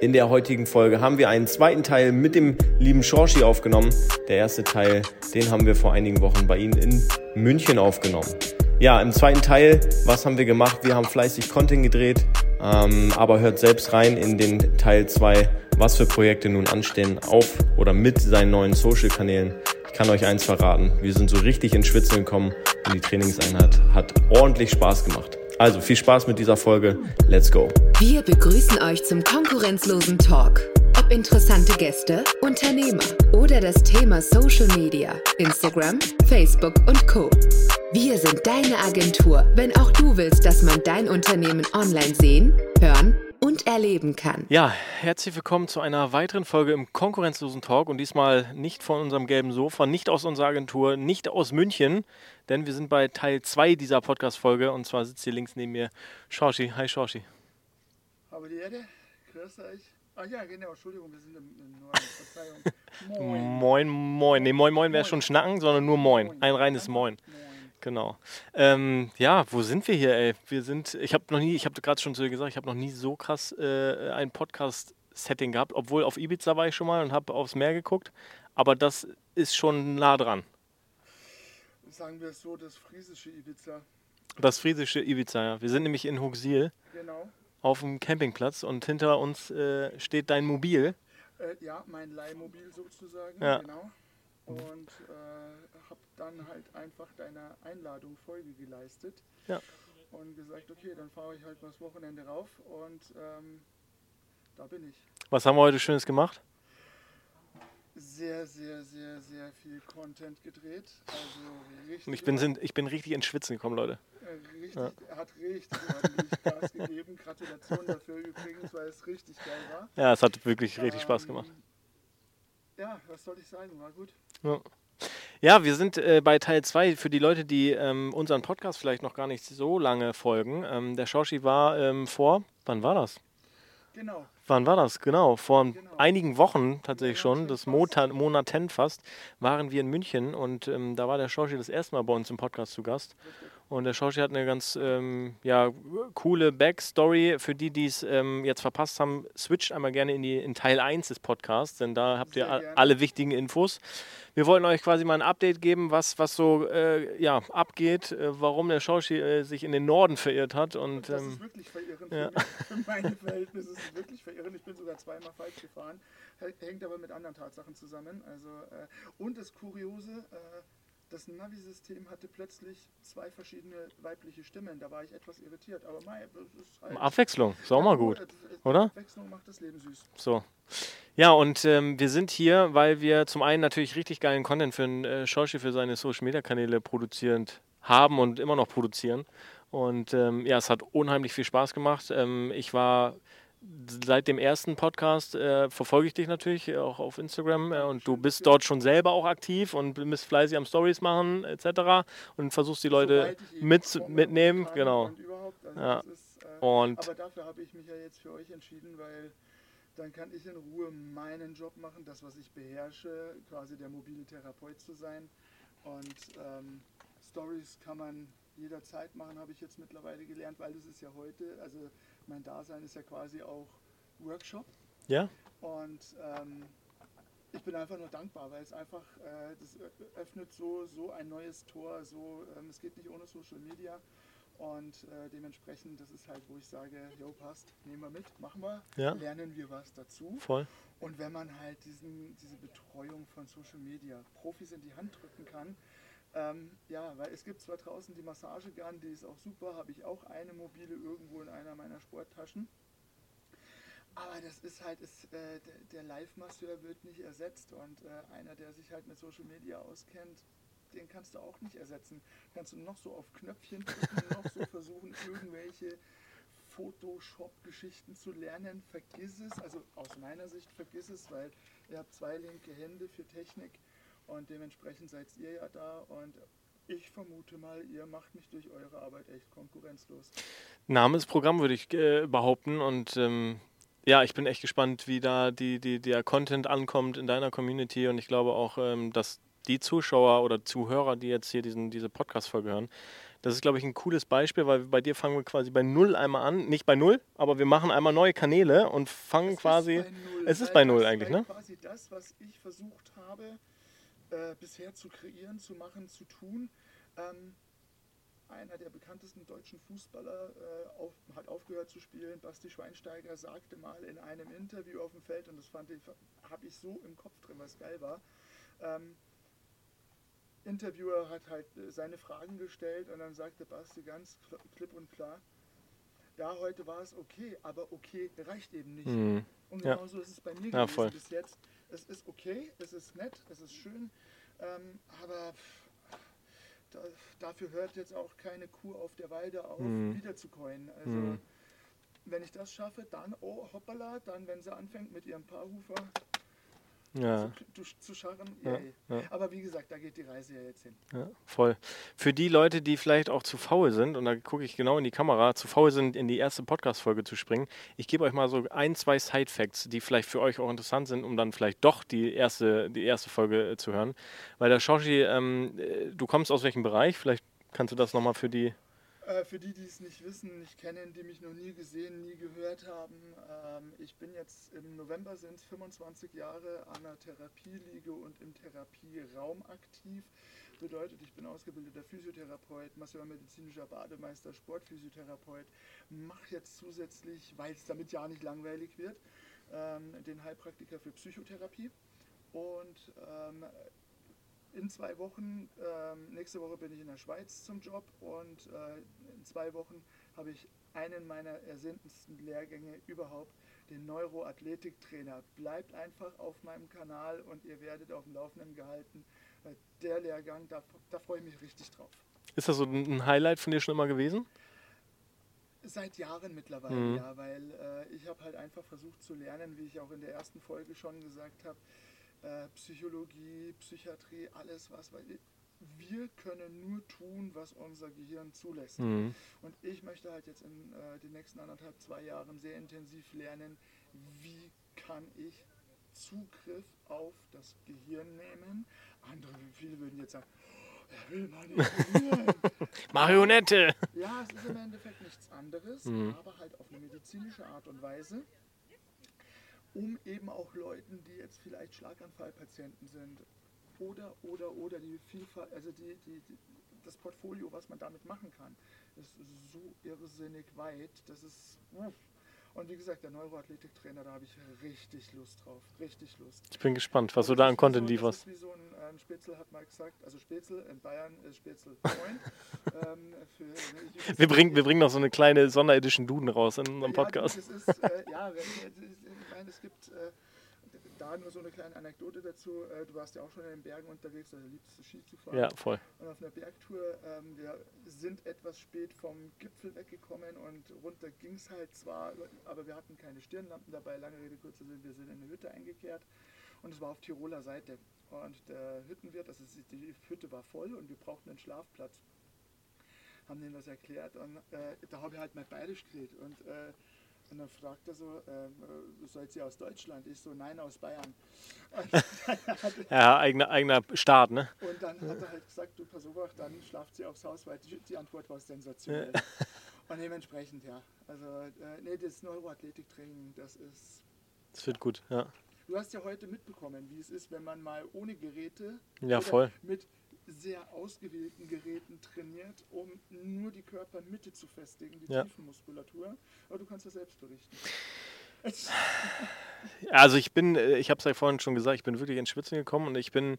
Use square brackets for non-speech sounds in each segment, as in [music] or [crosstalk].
In der heutigen Folge haben wir einen zweiten Teil mit dem lieben Shorschi aufgenommen. Der erste Teil, den haben wir vor einigen Wochen bei Ihnen in München aufgenommen. Ja, im zweiten Teil, was haben wir gemacht? Wir haben fleißig Content gedreht, ähm, aber hört selbst rein in den Teil 2, was für Projekte nun anstehen auf oder mit seinen neuen Social-Kanälen. Ich kann euch eins verraten, wir sind so richtig ins Schwitzen gekommen und die Trainingseinheit hat ordentlich Spaß gemacht. Also viel Spaß mit dieser Folge. Let's go. Wir begrüßen euch zum konkurrenzlosen Talk. Ob interessante Gäste, Unternehmer oder das Thema Social Media, Instagram, Facebook und Co. Wir sind deine Agentur, wenn auch du willst, dass man dein Unternehmen online sehen, hören und erleben kann. Ja, herzlich willkommen zu einer weiteren Folge im konkurrenzlosen Talk und diesmal nicht von unserem gelben Sofa, nicht aus unserer Agentur, nicht aus München, denn wir sind bei Teil 2 dieser Podcast-Folge und zwar sitzt hier links neben mir Shoshi. Hi Shoshi. Aber die Erde, grüß euch. Ach ja, genau, Entschuldigung, wir sind im, im [laughs] Verzeihung. Moin. Moin, moin. Nee, moin, moin wäre schon schnacken, sondern nur moin. Ein reines moin. moin. Genau. Ähm, ja, wo sind wir hier, ey? Wir sind, ich habe noch nie, ich habe gerade schon zu dir gesagt, ich habe noch nie so krass äh, ein Podcast-Setting gehabt, obwohl auf Ibiza war ich schon mal und habe aufs Meer geguckt, aber das ist schon nah dran. Sagen wir es so, das friesische Ibiza. Das friesische Ibiza, ja. Wir sind nämlich in Huxil. Genau. Auf dem Campingplatz und hinter uns äh, steht dein Mobil. Äh, ja, mein Leihmobil sozusagen, ja. genau. Und äh, habe dann halt einfach deiner Einladung Folge geleistet. Ja. Und gesagt, okay, dann fahre ich halt mal das Wochenende rauf und ähm, da bin ich. Was haben wir heute Schönes gemacht? Sehr, sehr, sehr, sehr viel Content gedreht. Also richtig. Ich bin, sind, ich bin richtig ins Schwitzen gekommen, Leute. Äh, richtig, ja. Hat richtig Gas [laughs] gegeben. Gratulation dafür übrigens, weil es richtig geil war. Ja, es hat wirklich richtig ähm, Spaß gemacht. Ja, was soll ich sagen, war gut. Ja. Ja, wir sind äh, bei Teil 2 für die Leute, die ähm, unseren Podcast vielleicht noch gar nicht so lange folgen. Ähm, der Shoshi war ähm, vor, wann war das? Genau. Wann war das? Genau, vor genau. einigen Wochen tatsächlich schon, das Monat, Monaten fast, waren wir in München und ähm, da war der Shoshi das erste Mal bei uns im Podcast zu Gast. Richtig. Und der Schauspieler hat eine ganz ähm, ja, coole Backstory. Für die, die es ähm, jetzt verpasst haben, switcht einmal gerne in, die, in Teil 1 des Podcasts, denn da habt ihr alle wichtigen Infos. Wir wollten euch quasi mal ein Update geben, was, was so äh, ja, abgeht, äh, warum der Schauspieler äh, sich in den Norden verirrt hat. Und, und das ähm, ist wirklich verirrend. Ja. Für [laughs] meine Verhältnisse ist es wirklich verirrend. Ich bin sogar zweimal falsch gefahren. Hängt aber mit anderen Tatsachen zusammen. Also, äh, und das Kuriose, äh, das Navi-System hatte plötzlich zwei verschiedene weibliche Stimmen. Da war ich etwas irritiert. Aber mei, halt Abwechslung, ist auch mal gut, oder? Abwechslung macht das Leben süß. So. Ja, und ähm, wir sind hier, weil wir zum einen natürlich richtig geilen Content für einen äh, Schorschi für seine Social-Media-Kanäle produzierend haben und immer noch produzieren. Und ähm, ja, es hat unheimlich viel Spaß gemacht. Ähm, ich war seit dem ersten Podcast äh, verfolge ich dich natürlich auch auf Instagram äh, und du bist dort schon selber auch aktiv und bist fleißig am Stories machen etc. und versuchst die Leute mit, mitnehmen, genau. Und also ja. ist, äh, und aber dafür habe ich mich ja jetzt für euch entschieden, weil dann kann ich in Ruhe meinen Job machen, das was ich beherrsche, quasi der mobile Therapeut zu sein und ähm, Stories kann man jederzeit machen, habe ich jetzt mittlerweile gelernt, weil das ist ja heute, also mein Dasein ist ja quasi auch Workshop. Ja. Und ähm, ich bin einfach nur dankbar, weil es einfach, äh, das öffnet so, so ein neues Tor, so, ähm, es geht nicht ohne Social Media. Und äh, dementsprechend, das ist halt, wo ich sage, jo, passt, nehmen wir mit, machen wir, ja. lernen wir was dazu. Voll. Und wenn man halt diesen, diese Betreuung von Social Media Profis in die Hand drücken kann, ähm, ja, weil es gibt zwar draußen die Massagegun, die ist auch super, habe ich auch eine mobile irgendwo in einer meiner Sporttaschen. Aber das ist halt, ist, äh, der Live-Masseur wird nicht ersetzt und äh, einer, der sich halt mit Social Media auskennt, den kannst du auch nicht ersetzen. Kannst du noch so auf Knöpfchen drücken, noch so [laughs] versuchen, irgendwelche Photoshop-Geschichten zu lernen. Vergiss es, also aus meiner Sicht vergiss es, weil ihr habt zwei linke Hände für Technik und dementsprechend seid ihr ja da und ich vermute mal, ihr macht mich durch eure Arbeit echt konkurrenzlos. Namensprogramm würde ich äh, behaupten und ähm, ja, ich bin echt gespannt, wie da die, die, der Content ankommt in deiner Community und ich glaube auch, ähm, dass die Zuschauer oder Zuhörer, die jetzt hier diesen, diese Podcast-Folge hören, Das ist, glaube ich, ein cooles Beispiel, weil bei dir fangen wir quasi bei Null einmal an. Nicht bei Null, aber wir machen einmal neue Kanäle und fangen Es quasi. Ist es ist weil bei Null eigentlich, ne? quasi das, was ich versucht habe, äh, bisher zu kreieren, zu machen, zu tun. Ähm, einer der bekanntesten deutschen Fußballer äh, auf, hat aufgehört zu spielen. Basti Schweinsteiger sagte mal in einem Interview auf dem Feld, und das fand ich, habe ich so im Kopf drin, was geil war. Ähm, Interviewer hat halt äh, seine Fragen gestellt und dann sagte Basti ganz kl- klipp und klar, ja, heute war es okay, aber okay reicht eben nicht. Mhm. Und Ja. genauso ist es bei mir Ja, gewesen voll. bis jetzt. Es ist okay, es ist nett, es ist schön, ähm, aber da, dafür hört jetzt auch keine Kuh auf der Weide auf, Mhm. wieder zu coin. Also Mhm. wenn ich das schaffe, dann, oh hoppala, dann wenn sie anfängt mit ihrem Paarhufer Ja, zu, zu scharren, Ja, ja. Aber wie gesagt, da geht die Reise ja jetzt hin. ja, voll. Für die Leute, die vielleicht auch zu faul sind, und da gucke ich genau in die Kamera, zu faul sind, in die erste Podcast-Folge zu springen, ich gebe euch mal so ein, zwei Side-Facts, die vielleicht für euch auch interessant sind, um dann vielleicht doch die erste, die erste Folge äh, zu hören. Weil der Shoshi, ähm, äh, du kommst aus welchem Bereich? Vielleicht kannst du das nochmal für die. Äh, für die, die es nicht wissen, nicht kennen, die mich noch nie gesehen, nie gehört haben, ähm, ich bin jetzt im November sind es 25 Jahre an der Therapieliege und im Therapieraum aktiv. Bedeutet, ich bin ausgebildeter Physiotherapeut, Masseur medizinischer Bademeister, Sportphysiotherapeut, mache jetzt zusätzlich, weil es damit ja nicht langweilig wird, ähm, den Heilpraktiker für Psychotherapie. Und ähm, in zwei Wochen, ähm, nächste Woche bin ich in der Schweiz zum Job und äh, in zwei Wochen habe ich einen meiner ersehntesten Lehrgänge überhaupt, den Neuroathletiktrainer. Bleibt einfach auf meinem Kanal und ihr werdet auf dem Laufenden gehalten. Äh, der Lehrgang, da, da freue ich mich richtig drauf. Ist das so ein Highlight von dir schon immer gewesen? Seit Jahren mittlerweile, Mhm. ja, weil äh, ich habe halt einfach versucht zu lernen, wie ich auch in der ersten Folge schon gesagt habe, äh, Psychologie, Psychiatrie, alles was, weil wir können nur tun, was unser Gehirn zulässt. Mhm. Und ich möchte halt jetzt in äh, den nächsten anderthalb, zwei Jahren sehr intensiv lernen, wie kann ich Zugriff auf das Gehirn nehmen. Andere, viele würden jetzt sagen, "Oh, er will manipulieren. [laughs] Marionette! Ja, es ist im Endeffekt nichts anderes, Mhm. aber halt auf eine medizinische Art und Weise, um eben auch Leuten, die jetzt vielleicht Schlaganfallpatienten sind oder, oder, oder die Vielfalt, also die, die, die, das Portfolio, was man damit machen kann, ist so irrsinnig weit, das ist, uff. Und wie gesagt, der Neuroathletiktrainer, da habe ich richtig Lust drauf, richtig Lust. Ich bin gespannt, was du da an Content so, lieferst. Wie so ein, äh, ein Spätzle hat mal gesagt, also Spätzle in Bayern ist Spätzle Freund. [laughs] ähm, für, ich, Wir bringen, wir bringen noch so eine kleine Sonderedition Duden raus in unserem Podcast. Ja, es ist, äh, ja, wenn- ich meine, es gibt äh, da nur so eine kleine Anekdote dazu. Äh, du warst ja auch schon in den Bergen unterwegs, also liebst du Ski zu fahren. Ja, voll. Und auf einer Bergtour, ähm, wir sind etwas spät vom Gipfel weggekommen und runter ging es halt zwar, aber wir hatten keine Stirnlampen dabei. Lange Rede, kurzer Sinn, wir sind in eine Hütte eingekehrt und es war auf Tiroler Seite. Und der Hüttenwirt, also die Hütte war voll und wir brauchten einen Schlafplatz. Haben denen das erklärt und äh, da habe ich halt mal bayerisch geredet und äh, und dann fragt er so, ähm, äh, seid ihr aus Deutschland? Ich so, nein, aus Bayern. [laughs] Ja, eigener, eigener Staat, ne? und dann hat er halt gesagt, du pass auf, dann schlaft sie aufs Haus, weil die, die Antwort war sensationell. Und dementsprechend, ja. Also, äh, nee, das Neuroathletiktraining, das ist. Das wird gut, ja. Du hast ja heute mitbekommen, wie es ist, wenn man mal ohne Geräte Ja, voll. mit sehr ausgewählten Geräten trainiert, um nur die Körpermitte zu festigen, die Ja. Tiefenmuskulatur. Aber du kannst das selbst berichten. Also ich bin, äh, ich habe es ja vorhin schon gesagt, ich bin wirklich ins Schwitzen gekommen und ich bin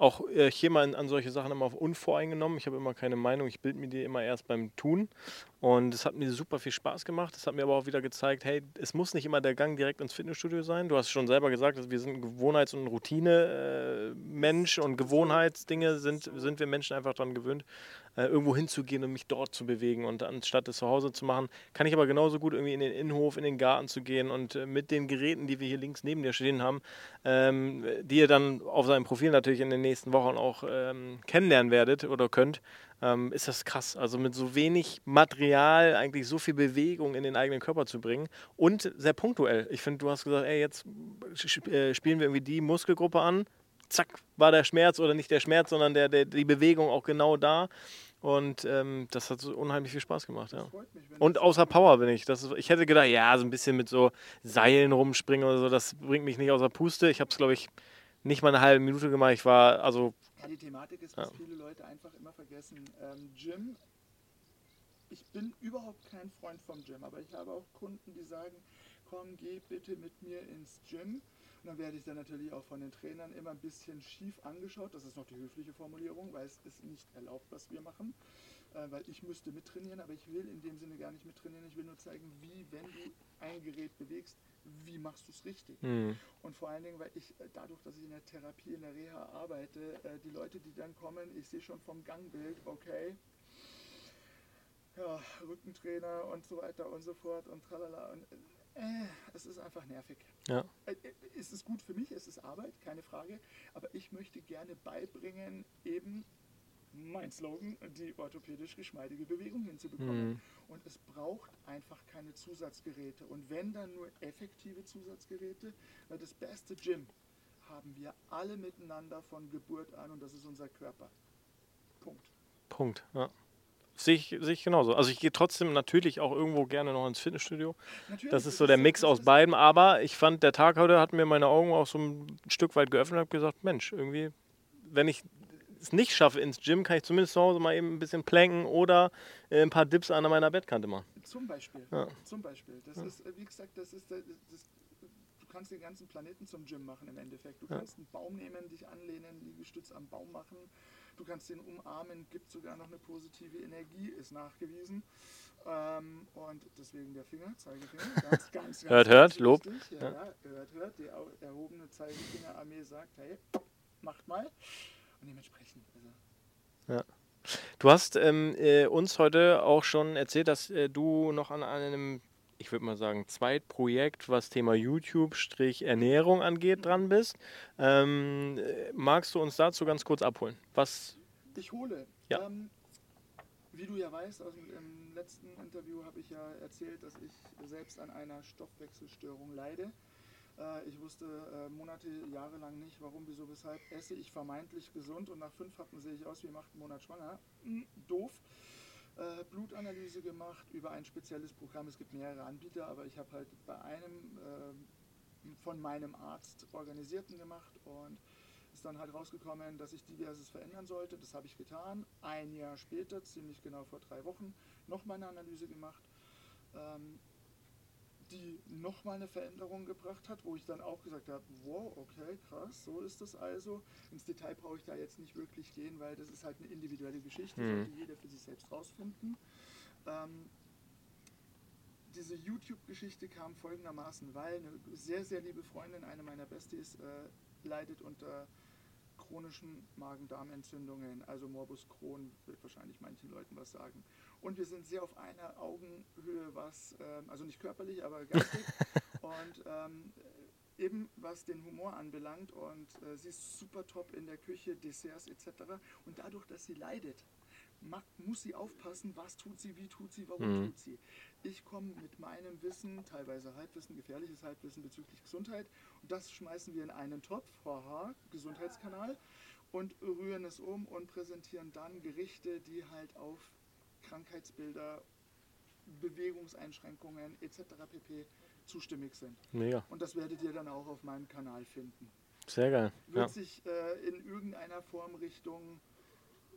auch äh, hier mal an, solche Sachen immer unvoreingenommen. Ich habe immer keine Meinung, ich bilde mir die immer erst beim Tun. Und es hat mir super viel Spaß gemacht. Es hat mir aber auch wieder gezeigt, hey, es muss nicht immer der Gang direkt ins Fitnessstudio sein. Du hast schon selber gesagt, dass wir sind ein Gewohnheits- und Routine-Mensch und Gewohnheitsdinge sind, sind wir Menschen einfach daran gewöhnt, äh, irgendwo hinzugehen und mich dort zu bewegen. Und anstatt es zu Hause zu machen, kann ich aber genauso gut irgendwie in den Innenhof, in den Garten zu gehen und äh, mit den Geräten, die wir hier links neben dir stehen haben, ähm, die ihr dann auf seinem Profil natürlich in den nächsten Wochen auch ähm, kennenlernen werdet oder könnt, ähm, ist das krass. Also mit so wenig Material eigentlich so viel Bewegung in den eigenen Körper zu bringen und sehr punktuell. Ich finde, du hast gesagt, ey, jetzt äh, spielen wir irgendwie die Muskelgruppe an. Zack, war der Schmerz oder nicht der Schmerz, sondern der, der, die Bewegung auch genau da. Und ähm, das hat so unheimlich viel Spaß gemacht, ja. Mich, Und außer Power bin ich. Das ist, ich hätte gedacht, ja, so ein bisschen mit so Seilen rumspringen oder so, das bringt mich nicht außer Puste. Ich habe es, glaube ich, nicht mal eine halbe Minute gemacht. Ich war, also, Ja, die Thematik ist, Ja. was viele Leute einfach immer vergessen. Ähm, Gym, ich bin überhaupt kein Freund vom Gym, aber ich habe auch Kunden, die sagen, komm, geh bitte mit mir ins Gym. Und dann werde ich dann natürlich auch von den Trainern immer ein bisschen schief angeschaut. Das ist noch die höfliche Formulierung, weil es ist nicht erlaubt, was wir machen. Äh, weil ich müsste mittrainieren, aber ich will in dem Sinne gar nicht mittrainieren. Ich will nur zeigen, wie, wenn du ein Gerät bewegst, wie machst du es richtig. hm, Und vor allen Dingen, weil ich äh, dadurch, dass ich in der Therapie, in der Reha arbeite, äh, die Leute, die dann kommen, ich sehe schon vom Gangbild, okay, ja, Rückentrainer und so weiter und so fort und tralala. Und, äh, es ist einfach nervig. ja. Äh, äh, Es ist gut für mich, es ist Arbeit, keine Frage, aber ich möchte gerne beibringen, eben mein Slogan, die orthopädisch geschmeidige Bewegung hinzubekommen. Mhm. Und es braucht einfach keine Zusatzgeräte. Und wenn dann nur effektive Zusatzgeräte, weil das beste Gym haben wir alle miteinander von Geburt an und das ist unser Körper. Punkt. Punkt, ja. Sehe ich, sehe ich genauso. Also ich gehe trotzdem natürlich auch irgendwo gerne noch ins Fitnessstudio. Natürlich, Das ist so der Mix das aus beidem. Aber ich fand, der Tag heute hat mir meine Augen auch so ein Stück weit geöffnet und habe gesagt, Mensch, irgendwie, wenn ich es nicht schaffe ins Gym, kann ich zumindest zu Hause mal eben ein bisschen planken oder äh, ein paar Dips an meiner Bettkante machen. Zum Beispiel. Ja. Zum Beispiel. Das ist, äh, wie gesagt, das ist, der- das, du kannst den ganzen Planeten zum Gym machen im Endeffekt. Du Ja. kannst einen Baum nehmen, dich anlehnen, Liegestütz am Baum machen. Du kannst den umarmen, gibt sogar noch eine positive Energie, ist nachgewiesen. Ähm, und deswegen der Finger, Zeigefinger, [laughs] ganz, ganz, ganz Hört, hört, Lob. Ja, Ja. ja, hört, hört. Die erhobene Zeigefingerarmee sagt, hey, macht mal. Und dementsprechend, also, Du hast ähm, äh, uns heute auch schon erzählt, dass äh, du noch an einem, ich würde mal sagen, Zweitprojekt, was Thema YouTube-Ernährung angeht, dran bist. Ähm, äh, magst du uns dazu ganz kurz abholen? Was? Ich hole. Ja. Ähm, wie du ja weißt, aus dem im letzten Interview habe ich ja erzählt, dass ich selbst an einer Stoffwechselstörung leide. Äh, ich wusste äh, Monate, Jahre lang nicht, warum, wieso, weshalb esse ich vermeintlich gesund und nach fünf Happen sehe ich aus wie im achten Monat schwanger. Hm, doof. Äh, Blutanalyse gemacht über ein spezielles Programm. Es gibt mehrere Anbieter, aber ich habe halt bei einem äh, von meinem Arzt organisierten gemacht und ist dann halt rausgekommen, dass ich diverses verändern sollte. Das habe ich getan. Ein Jahr später, ziemlich genau vor drei Wochen, nochmal eine Analyse gemacht, ähm, die nochmal eine Veränderung gebracht hat, wo ich dann auch gesagt habe, wow, okay, krass, so ist das also. Ins Detail brauche ich da jetzt nicht wirklich gehen, weil das ist halt eine individuelle Geschichte, Mhm. sollte jeder für sich selbst rausfinden. Ähm, diese YouTube-Geschichte kam folgendermaßen, weil eine sehr, sehr liebe Freundin, eine meiner Besties, äh, leidet unter chronischen Magen-Darm-Entzündungen, also Morbus Crohn, wird wahrscheinlich manchen Leuten was sagen. Und wir sind sehr auf einer Augenhöhe, was, ähm, also nicht körperlich, aber [laughs] geistig. und ähm, eben was den Humor anbelangt. Und äh, sie ist super top in der Küche, Desserts etc. Und dadurch, dass sie leidet, muss sie aufpassen, was tut sie, wie tut sie, warum Mhm. tut sie. Ich komme mit meinem Wissen, teilweise Halbwissen, gefährliches Halbwissen bezüglich Gesundheit, und das schmeißen wir in einen Topf, haha, Gesundheitskanal, und rühren es um und präsentieren dann Gerichte, die halt auf Krankheitsbilder, Bewegungseinschränkungen etc. pp. zustimmig sind. Mega. Und das werdet ihr dann auch auf meinem Kanal finden. Sehr geil. Wird Ja. sich äh, in irgendeiner Form Richtung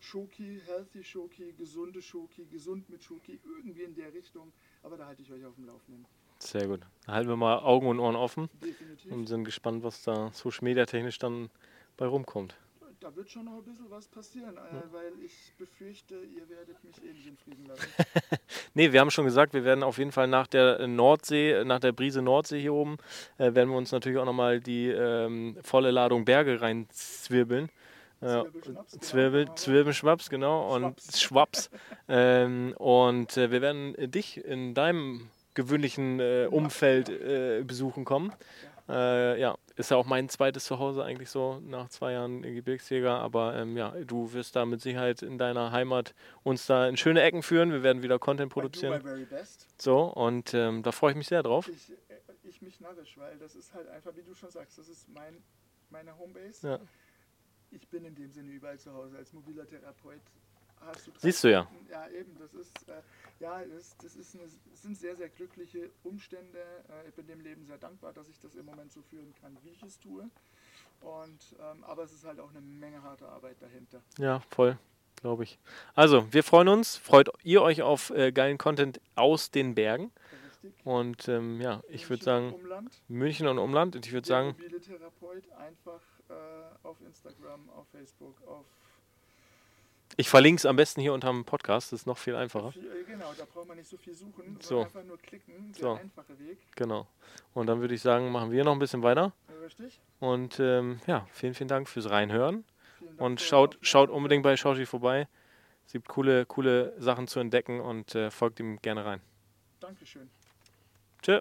Schoki, Healthy Schoki, gesunde Schoki, gesund mit Schoki, irgendwie in der Richtung. Aber da halte ich euch auf dem Laufenden. Sehr gut. Da halten wir mal Augen und Ohren offen Definitiv. und sind gespannt, was da Social Media technisch dann bei rumkommt. Da wird schon noch ein bisschen was passieren, äh, weil ich befürchte, ihr werdet mich eh nicht in Frieden lassen. [laughs] Nee, wir haben schon gesagt, wir werden auf jeden Fall nach der Nordsee, nach der Brise Nordsee hier oben, äh, werden wir uns natürlich auch nochmal die ähm, volle Ladung Berge reinzwirbeln. Äh, Zwirbelschnaps, genau. Zwirbel, Zwirbelschwaps, genau. Und [laughs] Schwaps. Ähm, und äh, wir werden äh, dich in deinem gewöhnlichen äh, Umfeld äh, besuchen kommen. Äh, ja, ist ja auch mein zweites Zuhause eigentlich so nach zwei Jahren Gebirgsjäger. Aber ähm, ja, du wirst da mit Sicherheit in deiner Heimat uns da in schöne Ecken führen. Wir werden wieder Content produzieren. So, und ähm, da freue ich mich sehr drauf. Ich, äh, ich mich narrisch, weil das ist halt einfach, wie du schon sagst, das ist mein, meine Homebase. Ja. Ich bin in dem Sinne überall zu Hause. Als mobiler Therapeut hast du Siehst du ja. Ja, eben, das ist, äh, ja, das, das, ist eine, das sind sehr, sehr glückliche Umstände. Äh, ich bin dem Leben sehr dankbar, dass ich das im Moment so führen kann, wie ich es tue. Und, ähm, aber es ist halt auch eine Menge harte Arbeit dahinter. Ja, voll, glaube ich. Also, wir freuen uns. Freut ihr euch auf äh, geilen Content aus den Bergen? Richtig. Und ähm, ja, ich würde sagen, Umland, München und Umland. Und ich würde sagen, Therapeut, einfach äh, auf Instagram, auf Facebook, auf ich verlinke es am besten hier unterm Podcast. Das ist noch viel einfacher. Äh, genau, da braucht man nicht so viel suchen, So. einfach nur klicken, der So. einfache Weg. Genau. Und dann würde ich sagen, machen wir noch ein bisschen weiter. Richtig? Und ähm, ja, vielen, vielen Dank fürs Reinhören. Dank Und schaut, schaut unbedingt bei Shoshi vorbei. Es gibt coole, coole Sachen zu entdecken und äh, folgt ihm gerne rein. Dankeschön. Tschö.